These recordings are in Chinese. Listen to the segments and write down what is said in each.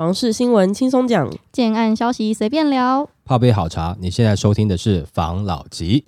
房事新闻轻松讲，建案消息随便聊。泡杯好茶，你现在收听的是房老吉。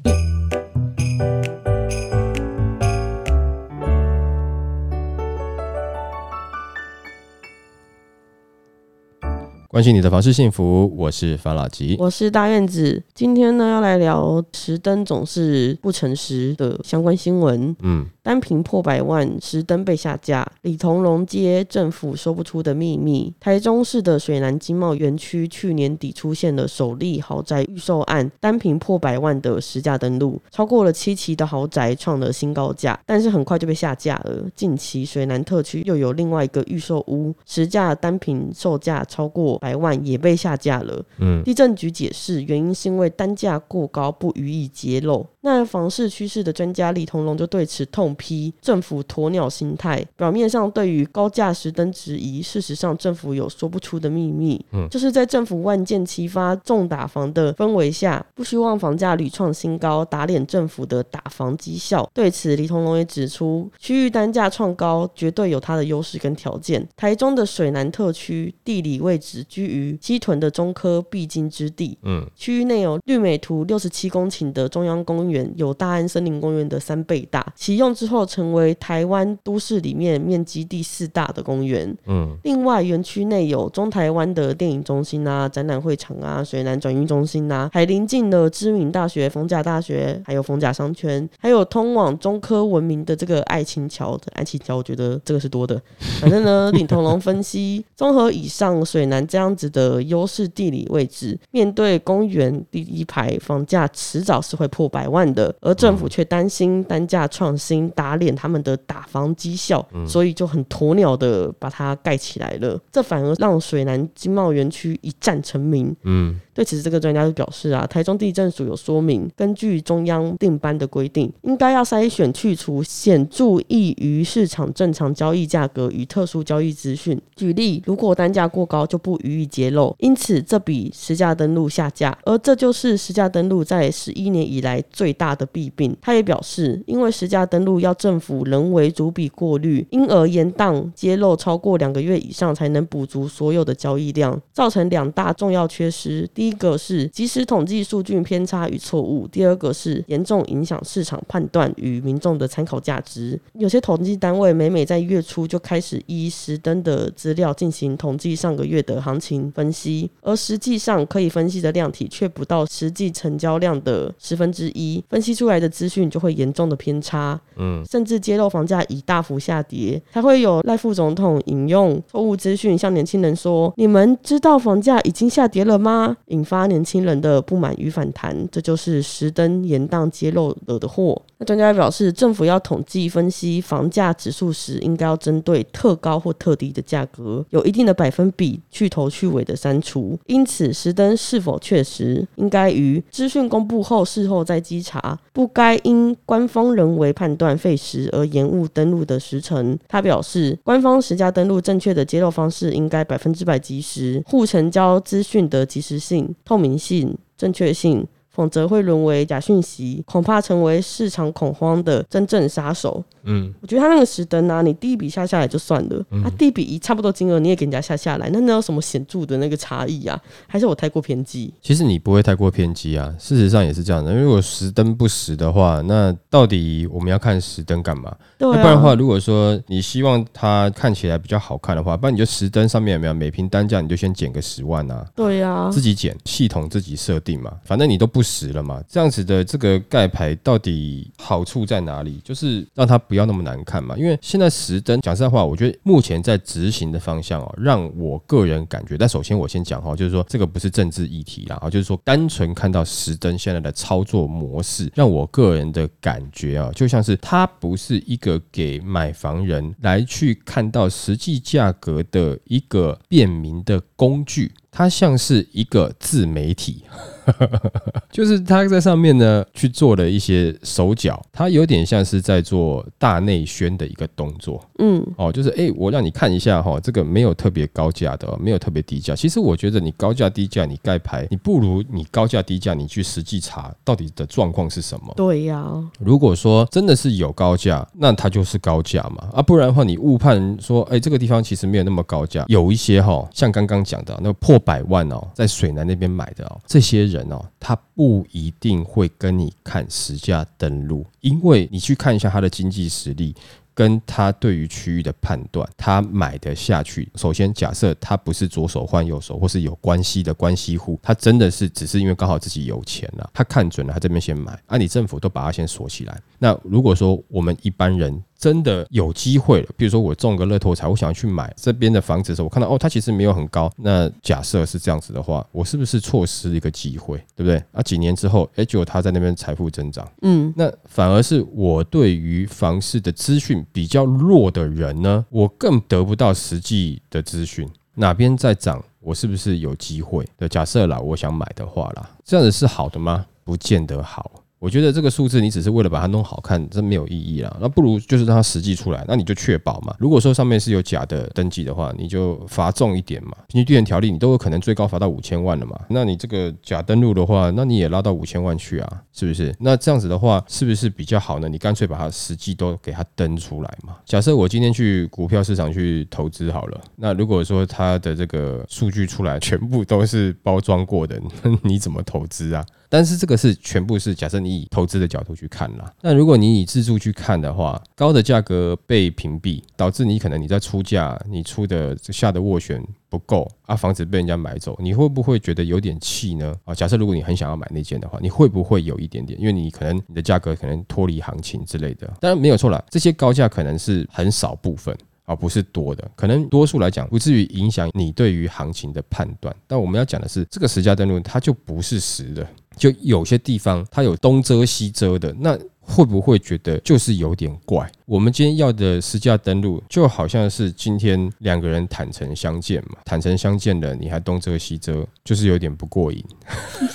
关心你的房事幸福，我是房老吉。我是大院子。今天呢，要来聊石登总是不诚实的相关新闻。嗯，单瓶破百万，石登被下架。李同荣街政府说不出的秘密。台中市的水南经贸园区去年底出现了首例豪宅预售案，单瓶破百万的实价登录，超过了七期的豪宅创了新高价，但是很快就被下架了。近期水南特区又有另外一个预售屋，实价单瓶售价超过百万，也被下架了。嗯，地震局解释，原因是因为单价过高，不予以揭露。那房市趋势的专家李同龙就对此痛批政府鸵鸟心态，表面上对于高价实登质疑，事实上政府有说不出的秘密，嗯就是在政府万箭齐发、重打房的氛围下，不希望房价屡创新高，打脸政府的打房绩效。对此，李同龙也指出，区域单价创高绝对有它的优势跟条件。台中的水南特区地理位置居于西屯的中科必经之地，嗯，区域内有绿美图六十七公顷的中央公园，有大安森林公园的三倍大。启用之后，成为台湾都市里面面积第四大的公园。嗯，另外，园区内有中台湾的电影中心啊、展览会场啊、水南转运中心啊，还临近了知名大学逢甲大学，还有逢甲商圈，还有通往中科文明的这个爱情桥的爱情桥，我觉得这个是多的。反正呢，李同龙分析，综合以上水南这样子的优势地理位置，面对公园第一排房价迟早是会破百万的，而政府却担心单价创新打脸他们的打房绩效，所以就很鸵鸟的把它盖起来了。这反而让水南经贸园区一战成名。嗯，对此，这个专家就表示啊，台中地震署有说明，根据中央定班的规定，应该要筛选去除显著异于市场正常交易价格与特殊交易资讯。举例，如果单价过高，就不予以揭露，因此这笔实价登录下架，而这就是实价登录在十一年以来最大的弊病。他也表示，因为实价登录要政府人为逐笔过滤，因而延宕揭露超过两个月以上才能补足所有的交易量，造成两大重要缺失。第一个是即时统计数据偏差与错误，第二个是严重影响市场判断与民众的参考价值。有些统计单位每每在月初就开始依实登的资料进行统计上个月的行情分析，而实际上可以分析的量体却不到实际成交量的十分之一，分析出来的资讯就会严重的偏差。嗯，甚至揭露房价已大幅下跌，才会有赖副总统引用错误资讯向年轻人说：“你们知道房价已经下跌了吗？”引发年轻人的不满与反弹，这就是石登延宕揭露惹的祸。那专家表示，政府要统计分析房价指数时，应该要针对特高或特低的价格，有一定的百分比去头去尾的删除。因此，实登是否确实，应该于资讯公布后事后再稽查，不该因官方人为判断费时而延误登录的时程。他表示，官方实价登录正确的揭露方式应该百分之百及时，互成交资讯的及时性、透明性、正确性。否则会沦为假讯息，恐怕成为市场恐慌的真正杀手。嗯，我觉得他那个实登啊，你第一笔下下来就算了，他、第一笔一差不多金额你也给人家下下来，那那有什么显著的那个差异啊？还是我太过偏激？其实你不会太过偏激啊，事实上也是这样的。如果实登不实的话，那到底我们要看实登干嘛？对啊，要不然的话，如果说你希望它看起来比较好看的话，不然你就实登上面有没有每瓶单价你就先减个十万啊，对呀、自己减，系统自己设定嘛，反正你都不实了嘛，这样子的这个盖牌到底好处在哪里？就是让它不要那么难看嘛。因为现在实登讲实在话，我觉得目前在执行的方向哦，让我个人感觉，但首先我先讲哈，就是说这个不是政治议题啦，啊，就是说单纯看到实登现在的操作模式，让我个人的感觉啊，就像是它不是一个给买房人来去看到实际价格的一个便民的工具，它像是一个自媒体。就是他在上面呢去做了一些手脚，他有点像是在做大内宣的一个动作。嗯，哦，就是哎、我让你看一下哈、这个没有特别高价的哦，没有特别低价。其实我觉得你高价低价，你盖牌，你不如你高价低价，你去实际查到底的状况是什么。对呀、如果说真的是有高价，那它就是高价嘛，啊，不然的话你误判说，哎、这个地方其实没有那么高价，有一些哈、像刚刚讲的那个破百万哦，在水南那边买的哦，这些人哦，他不一定会跟你看实价登录，因为你去看一下他的经济实力。跟他对于区域的判断，他买得下去。首先，假设他不是左手换右手，或是有关系的关系户，他真的是只是因为刚好自己有钱了，他看准了，他这边先买。啊，你政府都把它先锁起来。那如果说我们一般人真的有机会了，比如说我中个乐透彩，我想要去买这边的房子的时候，我看到哦，它其实没有很高。那假设是这样子的话，我是不是错失一个机会，对不对？啊，几年之后，哎，结果他在那边财富增长。嗯，那反而是我对于房市的资讯比较弱的人呢，我更得不到实际的资讯，哪边在涨，我是不是有机会的？假设啦，我想买的话啦，这样子是好的吗？不见得好。我觉得这个数字你只是为了把它弄好看，这没有意义啦。那不如就是让它实际出来，那你就确保嘛。如果说上面是有假的登记的话，你就罚重一点嘛。平均地权条例你都有可能最高罚到五千万了嘛。那你这个假登录的话，那你也拉到五千万去啊，是不是？那这样子的话，是不是比较好呢？你干脆把它实际都给它登出来嘛。假设我今天去股票市场去投资好了，那如果说它的这个数据出来全部都是包装过的，那你怎么投资啊？但是这个是全部是假设你以投资的角度去看啦。那如果你以自住去看的话，高的价格被屏蔽，导致你可能你在出价，你出的下的斡旋不够啊，房子被人家买走，你会不会觉得有点气呢？啊，假设如果你很想要买那间的话，你会不会有一点点？因为你可能你的价格可能脱离行情之类的。当然没有错啦，这些高价可能是很少部分。而不是多的，可能多数来讲不至于影响你对于行情的判断。但我们要讲的是，这个实价登录它就不是实的，就有些地方它有东遮西遮的，那会不会觉得就是有点怪？我们今天要的实价登录，就好像是今天两个人坦诚相见嘛，坦诚相见了，你还东遮西遮，就是有点不过瘾。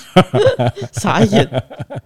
傻眼。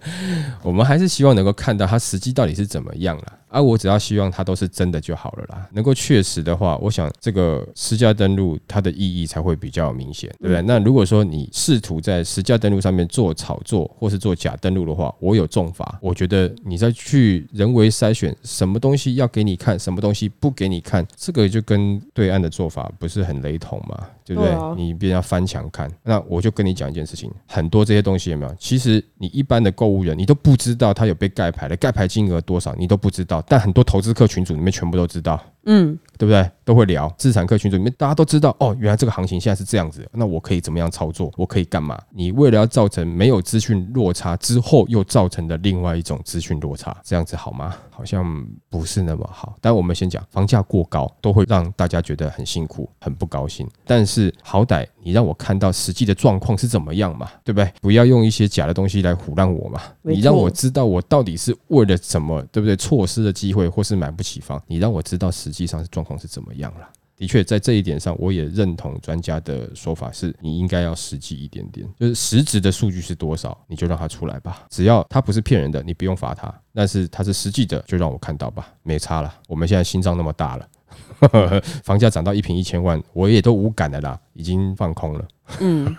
我们还是希望能够看到它实际到底是怎么样了。而、我只要希望它都是真的就好了啦。能够确实的话，我想这个实价登录它的意义才会比较明显，对不对？那如果说你试图在实价登录上面做炒作或是做假登录的话，我有重罚。我觉得你再去人为筛选什么东东西要给你看，什么东西不给你看，这个就跟对岸的做法不是很雷同嘛？对不对？对啊你别要翻墙看。那我就跟你讲一件事情，很多这些东西有没有？其实你一般的购物人，你都不知道它有被盖牌的，盖牌金额多少你都不知道，但很多投资客群组里面全部都知道。嗯，对不对？都会聊资产客群组里面，大家都知道哦，原来这个行情现在是这样子，那我可以怎么样操作？我可以干嘛？你为了要造成没有资讯落差之后，又造成的另外一种资讯落差，这样子好吗？好像不是那么好。但我们先讲，房价过高都会让大家觉得很辛苦、很不高兴。但是好歹你让我看到实际的状况是怎么样嘛，对不对？不要用一些假的东西来唬烂我嘛。你让我知道我到底是为了什么，对不对？错失的机会，或是买不起房，你让我知道实际上是状况是怎么样了。的确，在这一点上，我也认同专家的说法，是你应该要实际一点点，就是实质的数据是多少，你就让它出来吧。只要它不是骗人的，你不用罚他；但是它是实际的，就让我看到吧，没差了。我们现在心脏那么大了，房价涨到一平一千万，我也都无感的啦，已经放空了。嗯，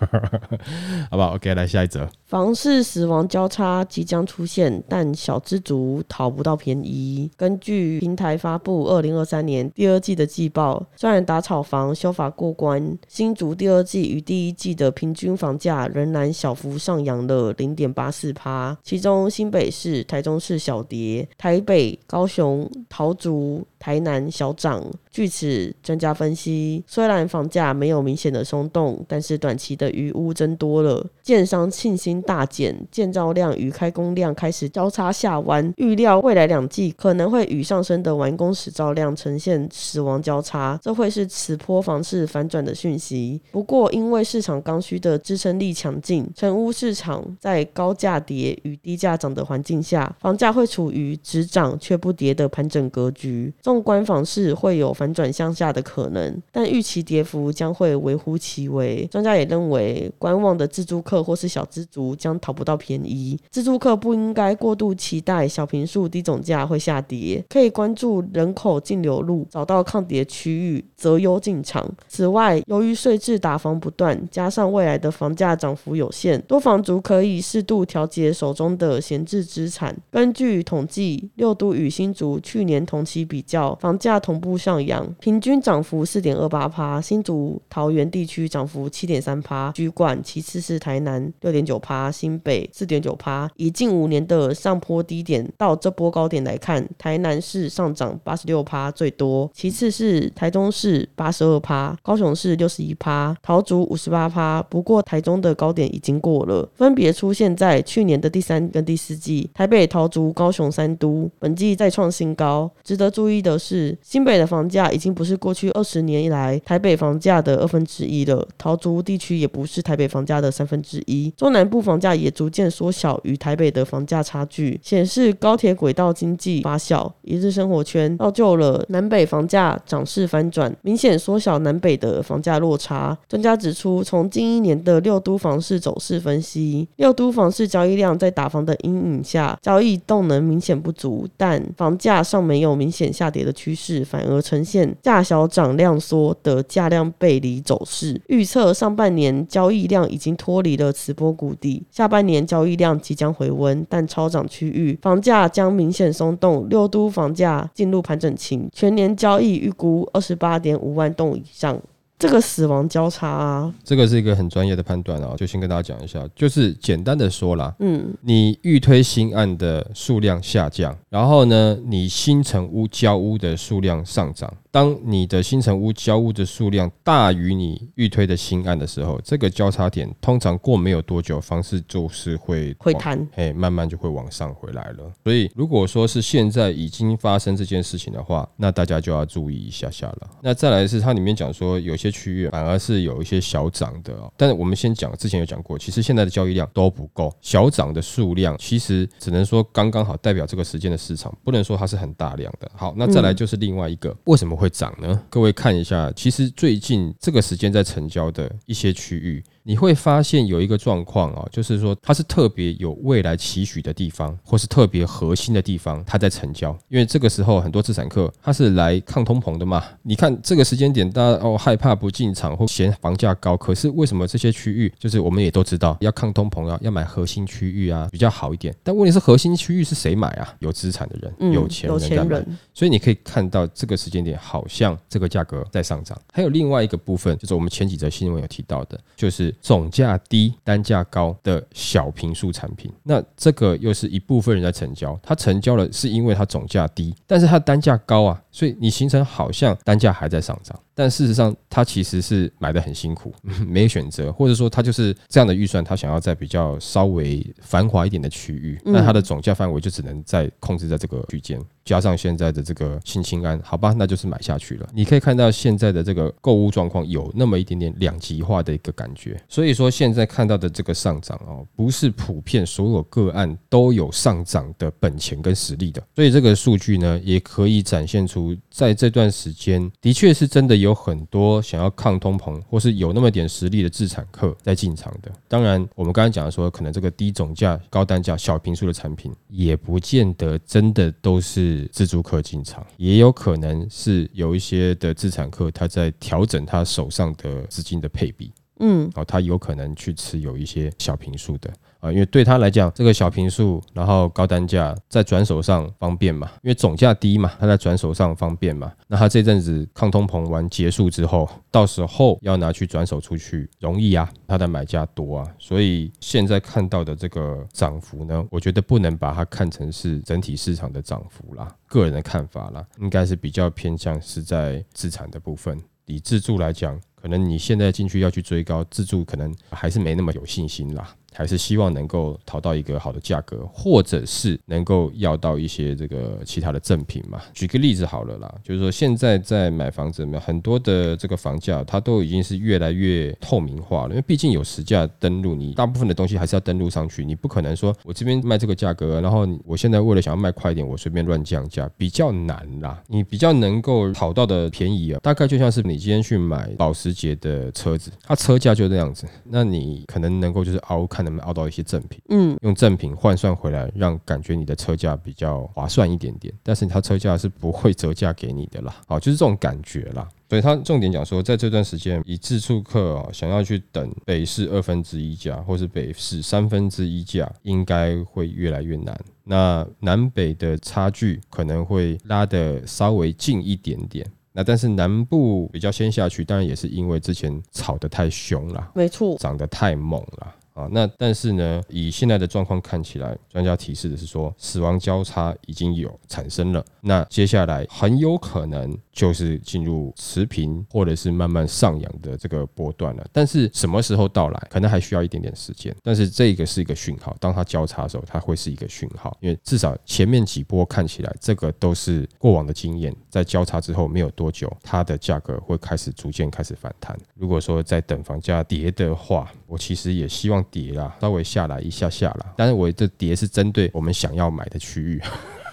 好不好？OK，来下一则。房市死亡交叉即将出现，但小资族讨不到便宜。根据平台发布二零二三年第二季的季报，虽然打炒房修法过关，新竹第二季与第一季的平均房价仍然小幅上扬了零点八四趴，其中新北市、台中市小跌，台北、高雄、桃竹、台南小涨。据此，专家分析，虽然房价没有明显的松动，但是短期的余屋增多了，建商信心大减，建造量与开工量开始交叉下弯，预料未来两季可能会与上升的完工使照量呈现死亡交叉，这会是此波房市反转的讯息。不过，因为市场刚需的支撑力强劲，成屋市场在高价跌与低价涨的环境下，房价会处于只涨却不跌的盘整格局。纵观房市会有反转向下的可能，但预期跌幅将会微乎其微。家也认为，观望的自住客或是小资族将讨不到便宜。自住客不应该过度期待小平数低总价会下跌，可以关注人口净流入，找到抗跌区域择优进场。此外，由于税制打房不断，加上未来的房价涨幅有限，多房族可以适度调节手中的闲置资产。根据统计，六都与新竹去年同期比较，房价同步上扬，平均涨幅四点二八趴。新竹、桃园地区涨幅七点点三趴，居冠，其次是台南六点九趴，新北四点九趴。以近五年的上坡低点到这波高点来看，台南市上涨八十六趴最多，其次是台中市八十二趴，高雄市六十一趴，桃竹五十八趴。不过台中的高点已经过了，分别出现在去年的第三跟第四季。台北、桃竹、高雄三都本季再创新高。值得注意的是，新北的房价已经不是过去二十年以来台北房价的二分之一了，桃竹地区也不是台北房价的三分之一，中南部房价也逐渐缩小与台北的房价差距，显示高铁轨道经济发酵，一日生活圈造就了南北房价涨势翻转，明显缩小南北的房价落差。专家指出，从近一年的六都房市走势分析，六都房市交易量在打房的阴影下，交易动能明显不足，但房价尚没有明显下跌的趋势，反而呈现价小涨量缩的价量背离走势。预测上半年交易量已经脱离了此波谷底，下半年交易量即将回温，但超涨区域房价将明显松动，六都房价进入盘整期，全年交易预估二十八点五万栋以上。这个死亡交叉啊，这个是一个很专业的判断啊，就先跟大家讲一下，就是简单的说啦，嗯，你预推新案的数量下降，然后呢，你新城屋交屋的数量上涨。当你的新城屋交屋的数量大于你预推的新案的时候，这个交叉点通常过没有多久，房市就是会会弹，哎，慢慢就会往上回来了。所以，如果说是现在已经发生这件事情的话，那大家就要注意一下下了。那再来是它里面讲说，有些区域反而是有一些小涨的哦。但是我们先讲，之前有讲过，其实现在的交易量都不够，小涨的数量其实只能说刚刚好代表这个时间的市场，不能说它是很大量的。好，那再来就是另外一个，为什么会？会涨呢？各位看一下，其实最近这个时间在成交的一些区域。你会发现有一个状况啊，就是说它是特别有未来期许的地方，或是特别核心的地方，它在成交。因为这个时候很多资产客他是来抗通膨的嘛。你看这个时间点，大家哦害怕不进场或嫌房价高，可是为什么这些区域就是我们也都知道要抗通膨啊，要买核心区域啊比较好一点。但问题是核心区域是谁买啊？有资产的人，有钱人在买。所以你可以看到这个时间点好像这个价格在上涨。还有另外一个部分，就是我们前几则新闻有提到的，就是。总价低、单价高的小平数产品，那这个又是一部分人在成交，他成交了是因为他总价低，但是它单价高啊，所以你形成好像单价还在上涨。但事实上，他其实是买的很辛苦，没选择，或者说他就是这样的预算，他想要在比较稍微繁华一点的区域，那它的总价范围就只能在控制在这个区间，加上现在的这个新青安，好吧，那就是买下去了。你可以看到现在的这个购物状况有那么一点点两极化的一个感觉，所以说现在看到的这个上涨哦，不是普遍所有个案都有上涨的本钱跟实力的，所以这个数据呢，也可以展现出在这段时间的确是真的。有有很多想要抗通膨或是有那么点实力的自产客在进场的。当然，我们刚才讲的说，可能这个低总价、高单价、小平数的产品，也不见得真的都是自助客进场，也有可能是有一些的自产客他在调整他手上的资金的配比。嗯，哦，他有可能去持有一些小平数的。啊，因为对他来讲，这个小平数，然后高单价，在转手上方便嘛，因为总价低嘛，他在转手上方便嘛。那他这阵子抗通膨完结束之后，到时候要拿去转手出去容易啊，他的买家多啊，所以现在看到的这个涨幅呢，我觉得不能把它看成是整体市场的涨幅啦，个人的看法啦，应该是比较偏向是在资产的部分，以自住来讲。可能你现在进去要去追高自助，可能还是没那么有信心啦。还是希望能够讨到一个好的价格，或者是能够要到一些这个其他的赠品嘛？举个例子好了啦，就是说现在在买房子，很多的这个房价它都已经是越来越透明化了，因为毕竟有实价登录，你大部分的东西还是要登录上去，你不可能说我这边卖这个价格，然后我现在为了想要卖快一点，我随便乱降价，比较难啦。你比较能够讨到的便宜啊，大概就像是你今天去买保时捷的车子，它车价就这样子，那你可能能够就是凹看能不能凹到一些赠品，嗯，用赠品换算回来，让感觉你的车价比较划算一点点，但是它车价是不会折价给你的啦，好，就是这种感觉啦。所以他重点讲说，在这段时间，以自助客啊想要去等北市二分之一价，或是北市三分之一价，应该会越来越难。那南北的差距可能会拉得稍微近一点点。那但是南部比较先下去，当然也是因为之前炒得太凶了，没错，涨得太猛了。啊，那但是呢，以现在的状况看起来，专家提示的是说，死亡交叉已经有产生了。那接下来很有可能就是进入持平或者是慢慢上扬的这个波段了。但是什么时候到来，可能还需要一点点时间。但是这个是一个讯号，当它交叉的时候，它会是一个讯号，因为至少前面几波看起来，这个都是过往的经验，在交叉之后没有多久，它的价格会开始逐渐开始反弹。如果说在等房价跌的话，我其实也希望。跌啦，稍微下来一下下啦，但是我这跌是针对我们想要买的区域。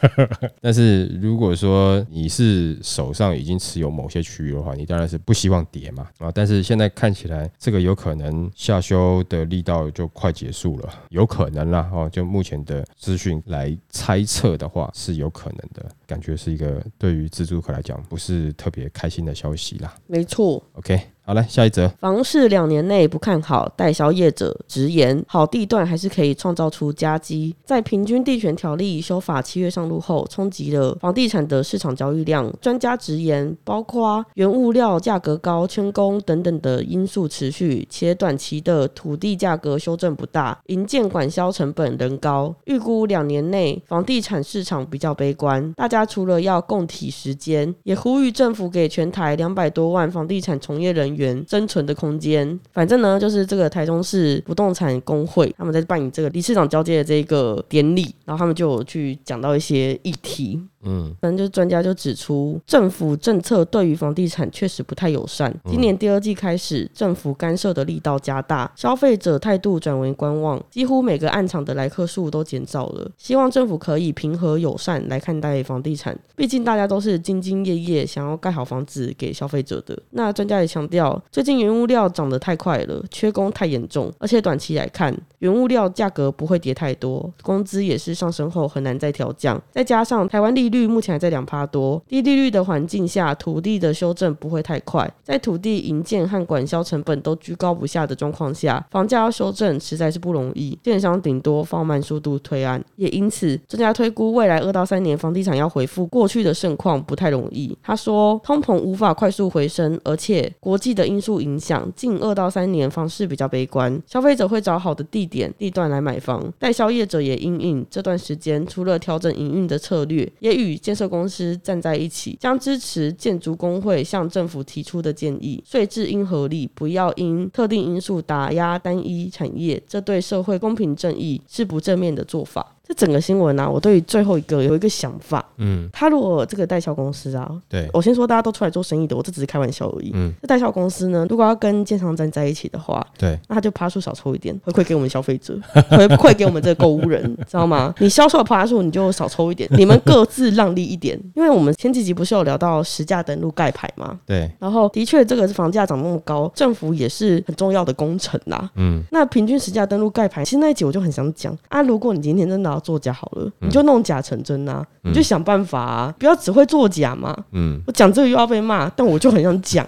但是如果说你是手上已经持有某些区域的话，你当然是不希望跌嘛啊！但是现在看起来，这个有可能下修的力道就快结束了，有可能啦哦。就目前的资讯来猜测的话，是有可能的，感觉是一个对于自助客来讲不是特别开心的消息啦。没错，OK。好来，下一则。房市两年内不看好，代销业者直言，好地段还是可以创造出佳绩。在平均地权条例修法七月上路后，冲击了房地产的市场交易量。专家直言，包括原物料价格高、缺工等等的因素持续，且短期的土地价格修正不大，营建管销成本仍高。预估两年内房地产市场比较悲观。大家除了要共体时间，也呼吁政府给全台两百多万房地产从业人。员生存的空间，反正呢，就是这个台中市不动产工会他们在办理这个理事长交接的这个典礼，然后他们就有去讲到一些议题。嗯，反正就是专家就指出，政府政策对于房地产确实不太友善。今年第二季开始，政府干涉的力道加大，消费者态度转为观望，几乎每个暗场的来客数都减少了。希望政府可以平和友善来看待房地产，毕竟大家都是兢兢业业想要盖好房子给消费者的。那专家也强调，最近原物料涨得太快了，缺工太严重，而且短期来看，原物料价格不会跌太多，工资也是上升后很难再调降，再加上台湾利率目前还在两趴多，低利率的环境下，土地的修正不会太快。在土地营建和管销成本都居高不下的状况下，房价要修正实在是不容易。建商顶多放慢速度推案，也因此专家推估未来二到三年房地产要恢复过去的盛况不太容易。他说，通膨无法快速回升，而且国际的因素影响，近二到三年房市比较悲观。消费者会找好的地点地段来买房，代销业者也因应这段时间除了调整营运的策略，也与建设公司站在一起，将支持建筑工会向政府提出的建议，税制应合理，不要因特定因素打压单一产业，这对社会公平正义是不正面的做法。整个新闻啊，我对于最后一个有一个想法。嗯，他如果这个代销公司啊，对我先说，大家都出来做生意的，我这只是开玩笑而已。嗯，这代销公司呢，如果要跟建商站在一起的话，对，那他就趴数少抽一点，回馈给我们消费者，回馈给我们这个购物人，知道吗？你销售趴数你就少抽一点，你们各自让利一点。因为我们前几集不是有聊到实价登录盖牌吗？对，然后的确这个是房价涨那么高，政府也是很重要的工程啦。嗯，那平均实价登录盖牌，其实那一集我就很想讲啊，如果你今天真的要作假好了。你就弄假成真呐，你就想办法啊，不要只会作假嘛。嗯，我讲这个又要被骂，但我就很想讲。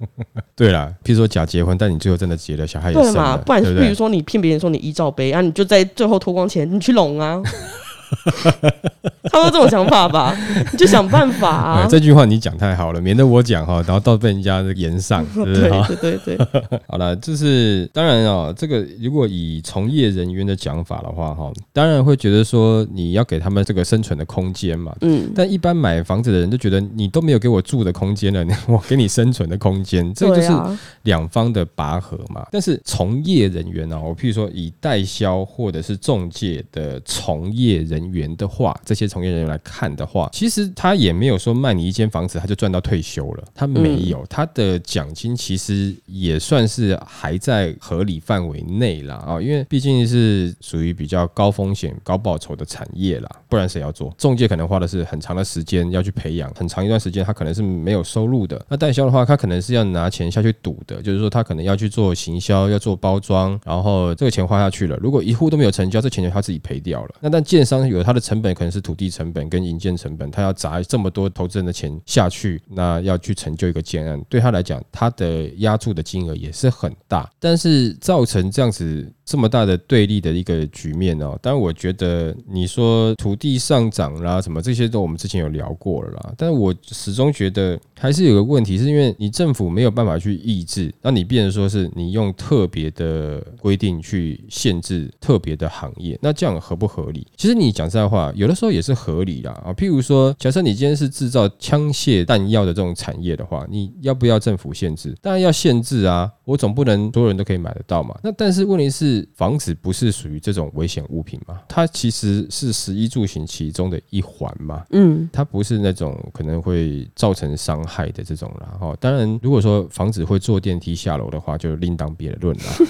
对啦，譬如说假结婚，但你最后真的结了小孩，对嘛？不然，比如说你骗别人说你一罩杯啊，你就在最后脱光前你去拢啊。他们这种想法吧，你就想办法啊 哎。这句话你讲太好了，免得我讲哈，然后到被人家延上，对？对对对，好了，就是当然哦，这个如果以从业人员的讲法的话哈，当然会觉得说你要给他们这个生存的空间嘛。嗯，但一般买房子的人就觉得你都没有给我住的空间了，我给你生存的空间，这个就是两方的拔河嘛。但是从业人员呢、我譬如说以代销或者是中介的从业人员的话，这些从业人员来看的话，其实他也没有说卖你一间房子他就赚到退休了，他没有，他的奖金其实也算是还在合理范围内啦啊、因为毕竟是属于比较高风险高报酬的产业啦，不然谁要做？中介可能花的是很长的时间要去培养，很长一段时间他可能是没有收入的。那代销的话，他可能是要拿钱下去赌的，就是说他可能要去做行销，要做包装，然后这个钱花下去了，如果一户都没有成交，这钱就他自己赔掉了。那但建商有它的成本，可能是土地成本跟营建成本，他要砸这么多投资人的钱下去，那要去成就一个建案，对他来讲，他的压注的金额也是很大，但是造成这样子这么大的对立的一个局面哦。当然，我觉得你说土地上涨啦，什么这些都我们之前有聊过了啦，但是我始终觉得还是有个问题，是因为你政府没有办法去抑制，那你变成说是你用特别的规定去限制特别的行业，那这样合不合理？其实你讲实在话，有的时候也是合理啦啊。譬如说，假设你今天是制造枪械弹药的这种产业的话，你要不要政府限制？当然要限制啊，我总不能所有人都可以买得到嘛。那但是问题是，房子不是属于这种危险物品嘛？它其实是十一住行其中的一环嘛。嗯，它不是那种可能会造成伤害的这种啦。哦，当然，如果说房子会坐电梯下楼的话，就另当别论啦。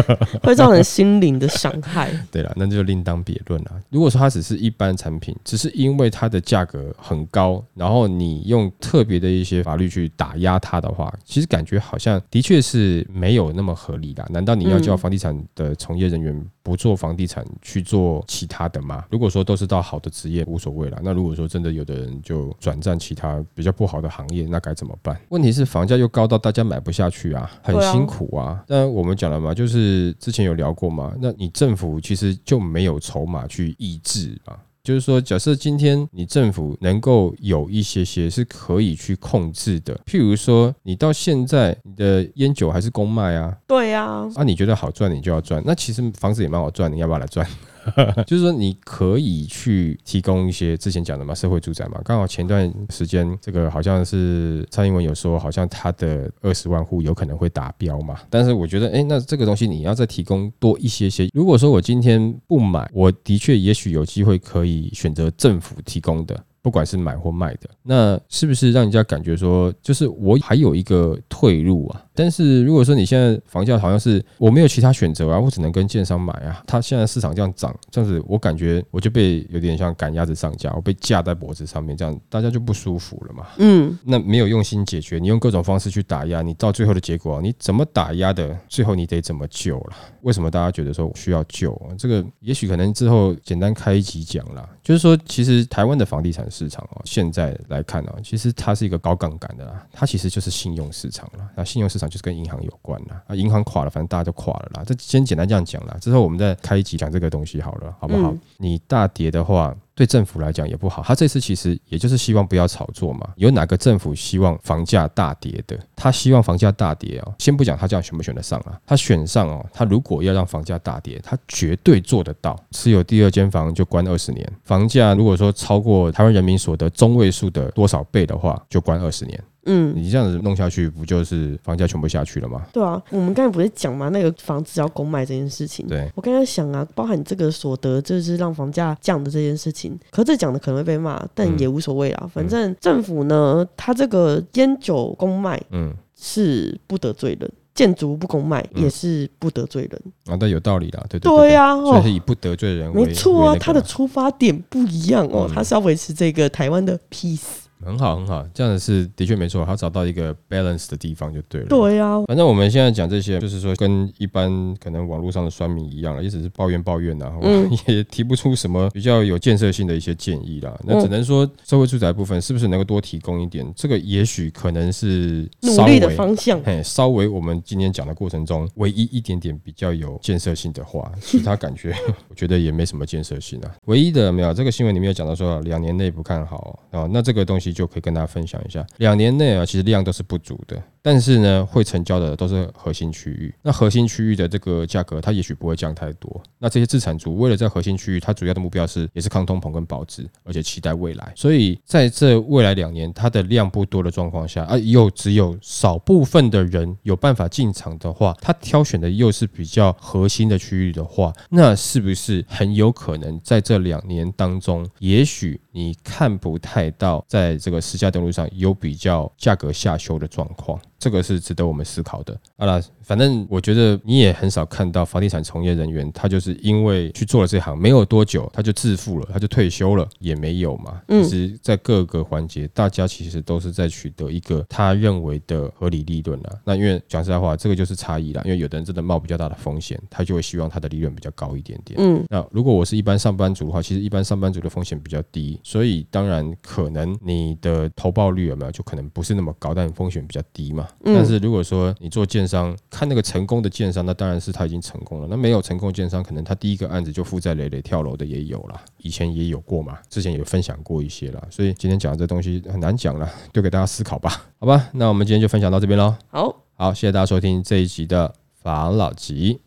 会造成心灵的伤害。对了，那就另当别论了。如果说它只是一般产品，只是因为它的价格很高，然后你用特别的一些法律去打压它的话，其实感觉好像的确是没有那么合理啦。难道你要叫嗯房地产的从业人员不做房地产去做其他的吗？如果说都是到好的职业无所谓了。那如果说真的有的人就转战其他比较不好的行业，那该怎么办？问题是房价又高到大家买不下去啊，很辛苦啊。但我们讲了嘛，就是之前有聊过嘛，那你政府其实就没有筹码去抑制嘛。就是说，假设今天你政府能够有一些些是可以去控制的，譬如说，你到现在你的烟酒还是公卖啊，对呀、啊，你觉得好赚，你就要赚。那其实房子也蛮好赚，你要不要来赚？就是说，你可以去提供一些之前讲的嘛，社会住宅嘛。刚好前段时间，这个好像是蔡英文有说，好像他的二十万户有可能会达标嘛。但是我觉得，哎，那这个东西你要再提供多一些些。如果说我今天不买，我的确也许有机会可以选择政府提供的。不管是买或卖的，那是不是让人家感觉说，就是我还有一个退路啊？但是如果说你现在房价好像是我没有其他选择啊，我只能跟建商买啊，它现在市场这样涨，这样子我感觉我就被有点像赶鸭子上架，我被架在脖子上面，这样大家就不舒服了嘛。嗯，那没有用心解决，你用各种方式去打压，你到最后的结果，你怎么打压的，最后你得怎么救了？为什么大家觉得说需要救？这个也许可能之后简单开一集讲啦。就是说，其实台湾的房地产市场哦，现在来看啊，其实它是一个高杠杆的啦，它其实就是信用市场啦。那信用市场就是跟银行有关啦，啊，银行垮了，反正大家都垮了啦。这先简单这样讲啦，之后我们再开一集讲这个东西好了，好不好？嗯你大跌的话，对政府来讲也不好。他这次其实也就是希望不要炒作嘛。有哪个政府希望房价大跌的？他希望房价大跌哦。先不讲他这样选不选得上啊，他选上哦，他如果要让房价大跌，他绝对做得到。持有第二间房就关二十年，房价如果说超过台湾人民所得中位数的多少倍的话，就关二十年。嗯，你这样子弄下去，不就是房价全部下去了吗？对啊，我们刚才不是讲嘛，那个房子要公卖这件事情。对，我刚才想啊，包含这个所得，就是让房价降的这件事情，可这讲的可能会被骂，但嗯也无所谓啦。反正政府呢，它这个烟酒公卖嗯，是不得罪人，建筑不公卖嗯也是不得罪人。啊，但有道理啦，对对对呀、哦所以是，以不得罪人为没错啊，为那个它的出发点不一样哦，嗯它是要维持这个台湾的 peace。很好很好，这样子是的确没错，他找到一个 balance 的地方就对了。对啊，反正我们现在讲这些，就是说跟一般可能网络上的酸民一样了，也只是抱怨抱怨呐、嗯 也提不出什么比较有建设性的一些建议啦。那只能说社会住宅部分是不是能够多提供一点？这个也许可能是稍努力的微方向。嘿，稍微我们今天讲的过程中，唯一一点点比较有建设性的话，其他感觉 我觉得也没什么建设性啊。唯一的没有，这个新闻里面有讲到说两年内不看好啊，那这个东西就可以跟大家分享一下。两年内啊，其实量都是不足的，但是呢，会成交的都是核心区域。那核心区域的这个价格，它也许不会降太多。那这些自产族为了在核心区域，它主要的目标是也是抗通膨跟保值，而且期待未来。所以在这未来两年，它的量不多的状况下，啊，又只有少部分的人有办法进场的话，它挑选的又是比较核心的区域的话，那是不是很有可能在这两年当中，也许你看不太到在这个实价登录上有比较价格下修的状况？这个是值得我们思考的。好啦，反正我觉得你也很少看到房地产从业人员，他就是因为去做了这行没有多久，他就致富了，他就退休了，也没有嘛。嗯其实，在各个环节，大家其实都是在取得一个他认为的合理利润啦。那因为讲实在话，这个就是差异啦。因为有的人真的冒比较大的风险，他就会希望他的利润比较高一点点。嗯，那如果我是一般上班族的话，其实一般上班族的风险比较低，所以当然可能你的投报率有没有就可能不是那么高，但风险比较低嘛。嗯但是如果说你做建商，看那个成功的建商，那当然是他已经成功了。那没有成功的建商，可能他第一个案子就负债累累跳楼的也有啦，以前也有过嘛，之前也有分享过一些啦。所以今天讲的这东西很难讲了，丢给大家思考吧，好吧？那我们今天就分享到这边喽。好，好，谢谢大家收听这一集的法老集。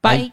拜。